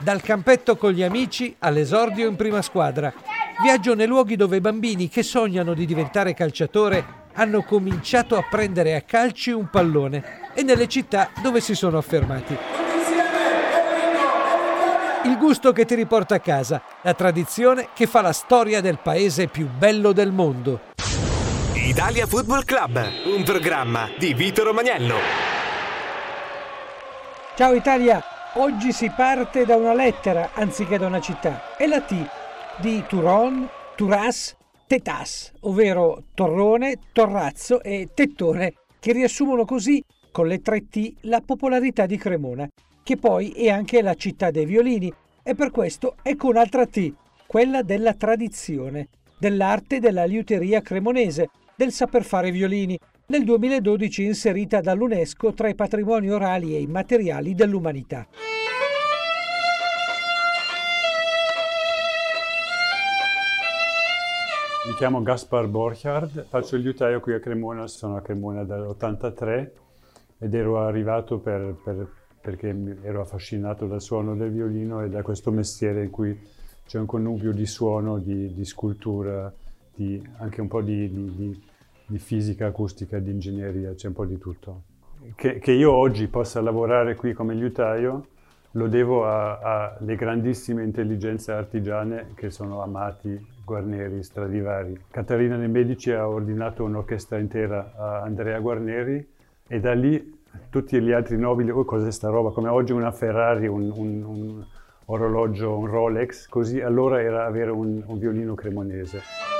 Dal campetto con gli amici all'esordio in prima squadra. Viaggio nei luoghi dove bambini che sognano di diventare calciatore hanno cominciato a prendere a calci un pallone e nelle città dove si sono affermati. Il gusto che ti riporta a casa, la tradizione che fa la storia del paese più bello del mondo. Italia Football Club, un programma di Vito Romagnello. Ciao Italia, oggi si parte da una lettera anziché da una città. È la T di Turon, Turas, Tetas, ovvero torrone, torrazzo e tettone, che riassumono così, con le tre T, la popolarità di Cremona, che poi è anche la città dei violini, e per questo ecco un'altra T, quella della tradizione, dell'arte della liuteria cremonese, del saper fare violini, nel 2012 inserita dall'UNESCO tra i patrimoni orali e immateriali dell'umanità. Mi chiamo Gaspar Borchardt, faccio il liutaio qui a Cremona, sono a Cremona dall'83 ed ero arrivato per, per, perché ero affascinato dal suono del violino e da questo mestiere in cui c'è un connubio di suono, di, di scultura, di, anche un po' di, di, di, fisica acustica, di ingegneria, c'è un po' di tutto. Che, che io oggi possa lavorare qui come liutaio lo devo alle grandissime intelligenze artigiane che sono Amati, Guarneri, Stradivari. Caterina De Medici ha ordinato un'orchestra intera a Andrea Guarneri e da lì tutti gli altri nobili, oh cos'è sta roba, come oggi una Ferrari, un, un, un orologio, un Rolex, così allora era avere un, un violino cremonese.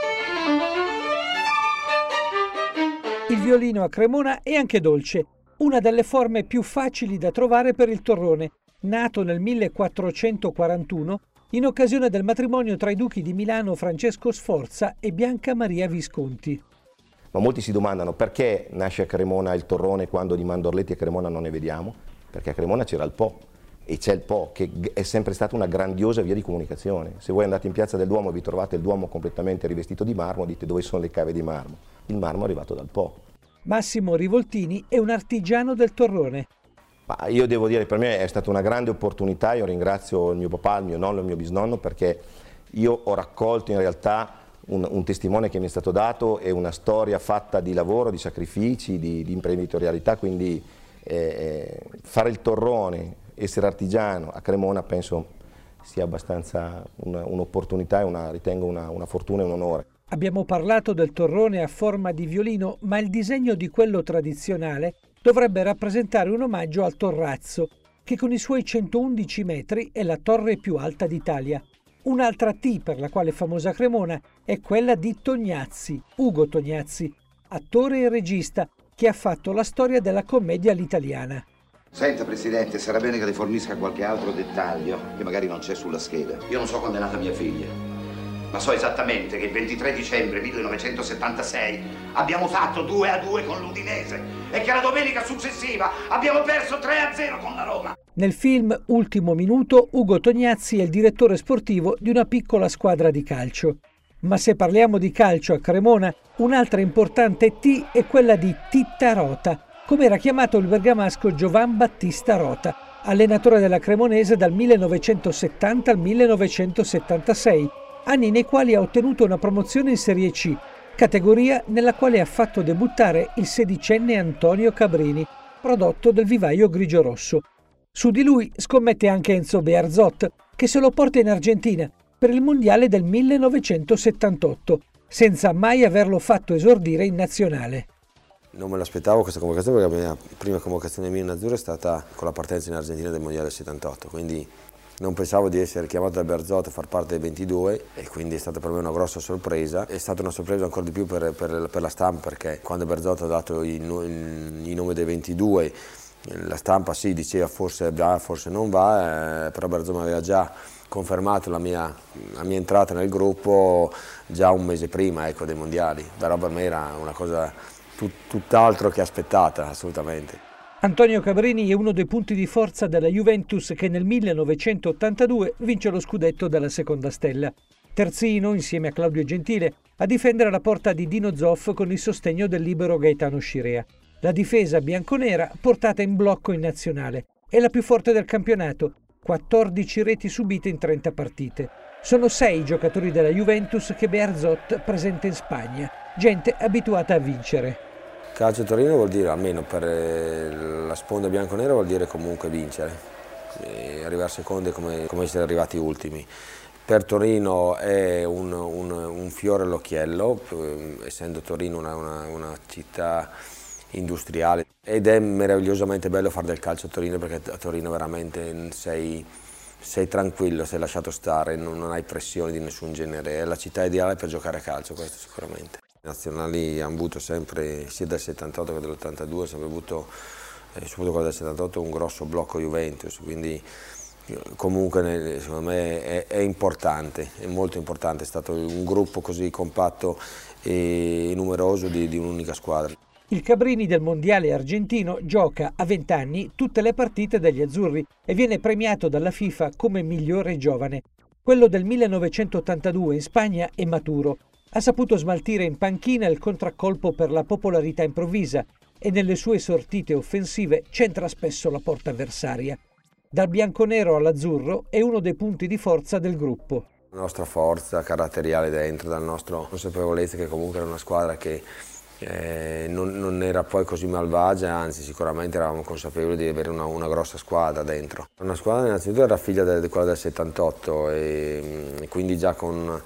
Il violino a Cremona è anche dolce, una delle forme più facili da trovare per il torrone, nato nel 1441 in occasione del matrimonio tra i duchi di Milano Francesco Sforza e Bianca Maria Visconti. Ma molti si domandano perché nasce a Cremona il torrone quando di Mandorletti a Cremona non ne vediamo? Perché a Cremona c'era il Po e c'è il Po che è sempre stata una grandiosa via di comunicazione. Se voi andate in piazza del Duomo e vi trovate il Duomo completamente rivestito di marmo, dite dove sono le cave di marmo. Il marmo è arrivato dal Po. Massimo Rivoltini è un artigiano del torrone. Io devo dire, per me è stata una grande opportunità, io ringrazio il mio papà, il mio nonno, il mio bisnonno perché io ho raccolto in realtà un, un testimone che mi è stato dato e una storia fatta di lavoro, di sacrifici, di, di imprenditorialità, quindi eh, eh fare il torrone, essere artigiano a Cremona penso sia abbastanza un'opportunità un e una, ritengo una, una fortuna e un onore. Abbiamo parlato del torrone a forma di violino, ma il disegno di quello tradizionale dovrebbe rappresentare un omaggio al Torrazzo, che con i suoi 111 metri è la torre più alta d'Italia. Un'altra T per la quale è famosa Cremona è quella di Tognazzi, Ugo Tognazzi, attore e regista che ha fatto la storia della commedia all'italiana. Senta Presidente, sarà bene che le fornisca qualche altro dettaglio che magari non c'è sulla scheda. Io non so quando è nata mia figlia ma so esattamente che il 23 dicembre 1976 abbiamo fatto 2 a 2 con l'Udinese e che la domenica successiva abbiamo perso 3 a 0 con la Roma. Nel film Ultimo Minuto, Ugo Tognazzi è il direttore sportivo di una piccola squadra di calcio. Ma se parliamo di calcio a Cremona, un'altra importante T è quella di Titta Rota, come era chiamato il bergamasco Giovan Battista Rota, allenatore della Cremonese dal 1970 al 1976 anni nei quali ha ottenuto una promozione in Serie C, categoria nella quale ha fatto debuttare il sedicenne Antonio Cabrini, prodotto del vivaio grigio-rosso. Su di lui scommette anche Enzo Bearzot, che se lo porta in Argentina per il Mondiale del 1978, senza mai averlo fatto esordire in nazionale. Non me l'aspettavo questa convocazione perché la mia prima convocazione mia in azzurro è stata con la partenza in Argentina del Mondiale 78, quindi non pensavo di essere chiamato da Berzotto a far parte dei 22 e quindi è stata per me una grossa sorpresa. È stata una sorpresa ancora di più per, per, per la stampa perché quando Berzotto ha dato il, il, il nome dei 22 la stampa sì diceva forse va, forse non va, eh, però Berzotto aveva già confermato la mia, la mia, entrata nel gruppo già un mese prima ecco, dei mondiali, però per me era una cosa tut, tutt'altro che aspettata assolutamente. Antonio Cabrini è uno dei punti di forza della Juventus che nel 1982 vince lo scudetto dalla seconda stella. Terzino, insieme a Claudio Gentile, a difendere la porta di Dino Zoff con il sostegno del libero Gaetano Scirea. La difesa bianconera portata in blocco in nazionale. È la più forte del campionato, 14 reti subite in 30 partite. Sono sei i giocatori della Juventus che Bearzot presenta in Spagna, gente abituata a vincere. Calcio Torino vuol dire, almeno per eh, la sponda bianconera, vuol dire comunque vincere, arrivare secondi come, come essere arrivati ultimi. Per Torino è un, un, un fiore all'occhiello, eh, essendo Torino una, una, una città industriale ed è meravigliosamente bello fare del calcio a Torino perché a Torino veramente sei, sei tranquillo, sei lasciato stare, non, non, hai pressioni di nessun genere, è la città ideale per giocare a calcio, questo sicuramente. I nazionali hanno avuto sempre, sia del 78 che dell'82, sempre avuto, eh, soprattutto quello del 78, un grosso blocco Juventus, quindi comunque secondo me è, è, importante, è molto importante, è stato un gruppo così compatto e numeroso di, di un'unica squadra. Il Cabrini del Mondiale argentino gioca a 20 anni tutte le partite degli azzurri e viene premiato dalla FIFA come migliore giovane. Quello del 1982 in Spagna è maturo. Ha saputo smaltire in panchina il contraccolpo per la popolarità improvvisa e nelle sue sortite offensive centra spesso la porta avversaria. Dal bianconero all'azzurro è uno dei punti di forza del gruppo. La nostra forza caratteriale dentro, dalla nostra consapevolezza che comunque era una squadra che eh, non, non, era poi così malvagia, anzi sicuramente eravamo consapevoli di avere una, una grossa squadra dentro. Una squadra innanzitutto era figlia di quella del 78 e, e quindi già con,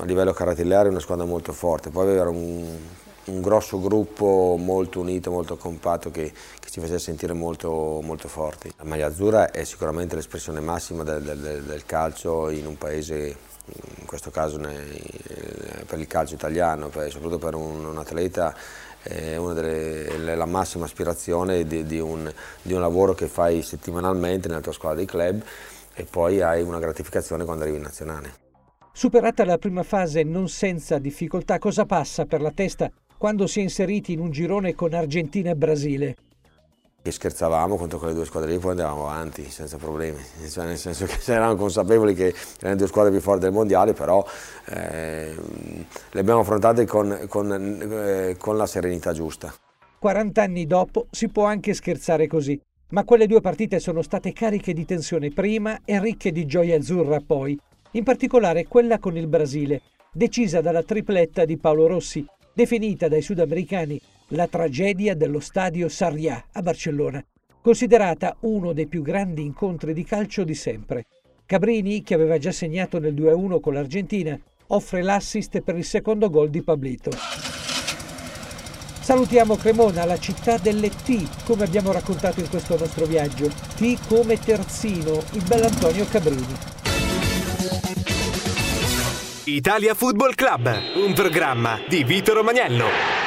a livello caratteriale una squadra molto forte, poi aveva un, un grosso gruppo molto unito, molto compatto che, che ci faceva sentire molto, molto, forti. La maglia azzurra è sicuramente l'espressione massima del, del, del calcio in un paese in questo caso per il calcio italiano, soprattutto per un, un atleta è delle, la massima aspirazione di, di, un, di, un, lavoro che fai settimanalmente nella tua squadra di club e poi hai una gratificazione quando arrivi in nazionale. Superata la prima fase non senza difficoltà, cosa passa per la testa quando si è inseriti in un girone con Argentina e Brasile? che scherzavamo contro quelle due squadre lì, poi andavamo avanti senza problemi, cioè, nel senso che eravamo consapevoli che erano le due squadre più forti del mondiale, però eh, le abbiamo affrontate con, con, eh, con la serenità giusta. 40 anni dopo si può anche scherzare così, ma quelle due partite sono state cariche di tensione prima e ricche di gioia azzurra poi, in particolare quella con il Brasile, decisa dalla tripletta di Paolo Rossi, definita dai sudamericani la tragedia dello stadio Sarrià a Barcellona, considerata uno dei più grandi incontri di calcio di sempre. Cabrini, che aveva già segnato nel 2-1 con l'Argentina, offre l'assist per il secondo gol di Pablito. Salutiamo Cremona, la città delle T, come abbiamo raccontato in questo nostro viaggio. T come terzino, il bell'Antonio Cabrini. Italia Football Club, un programma di Vito Romagnello.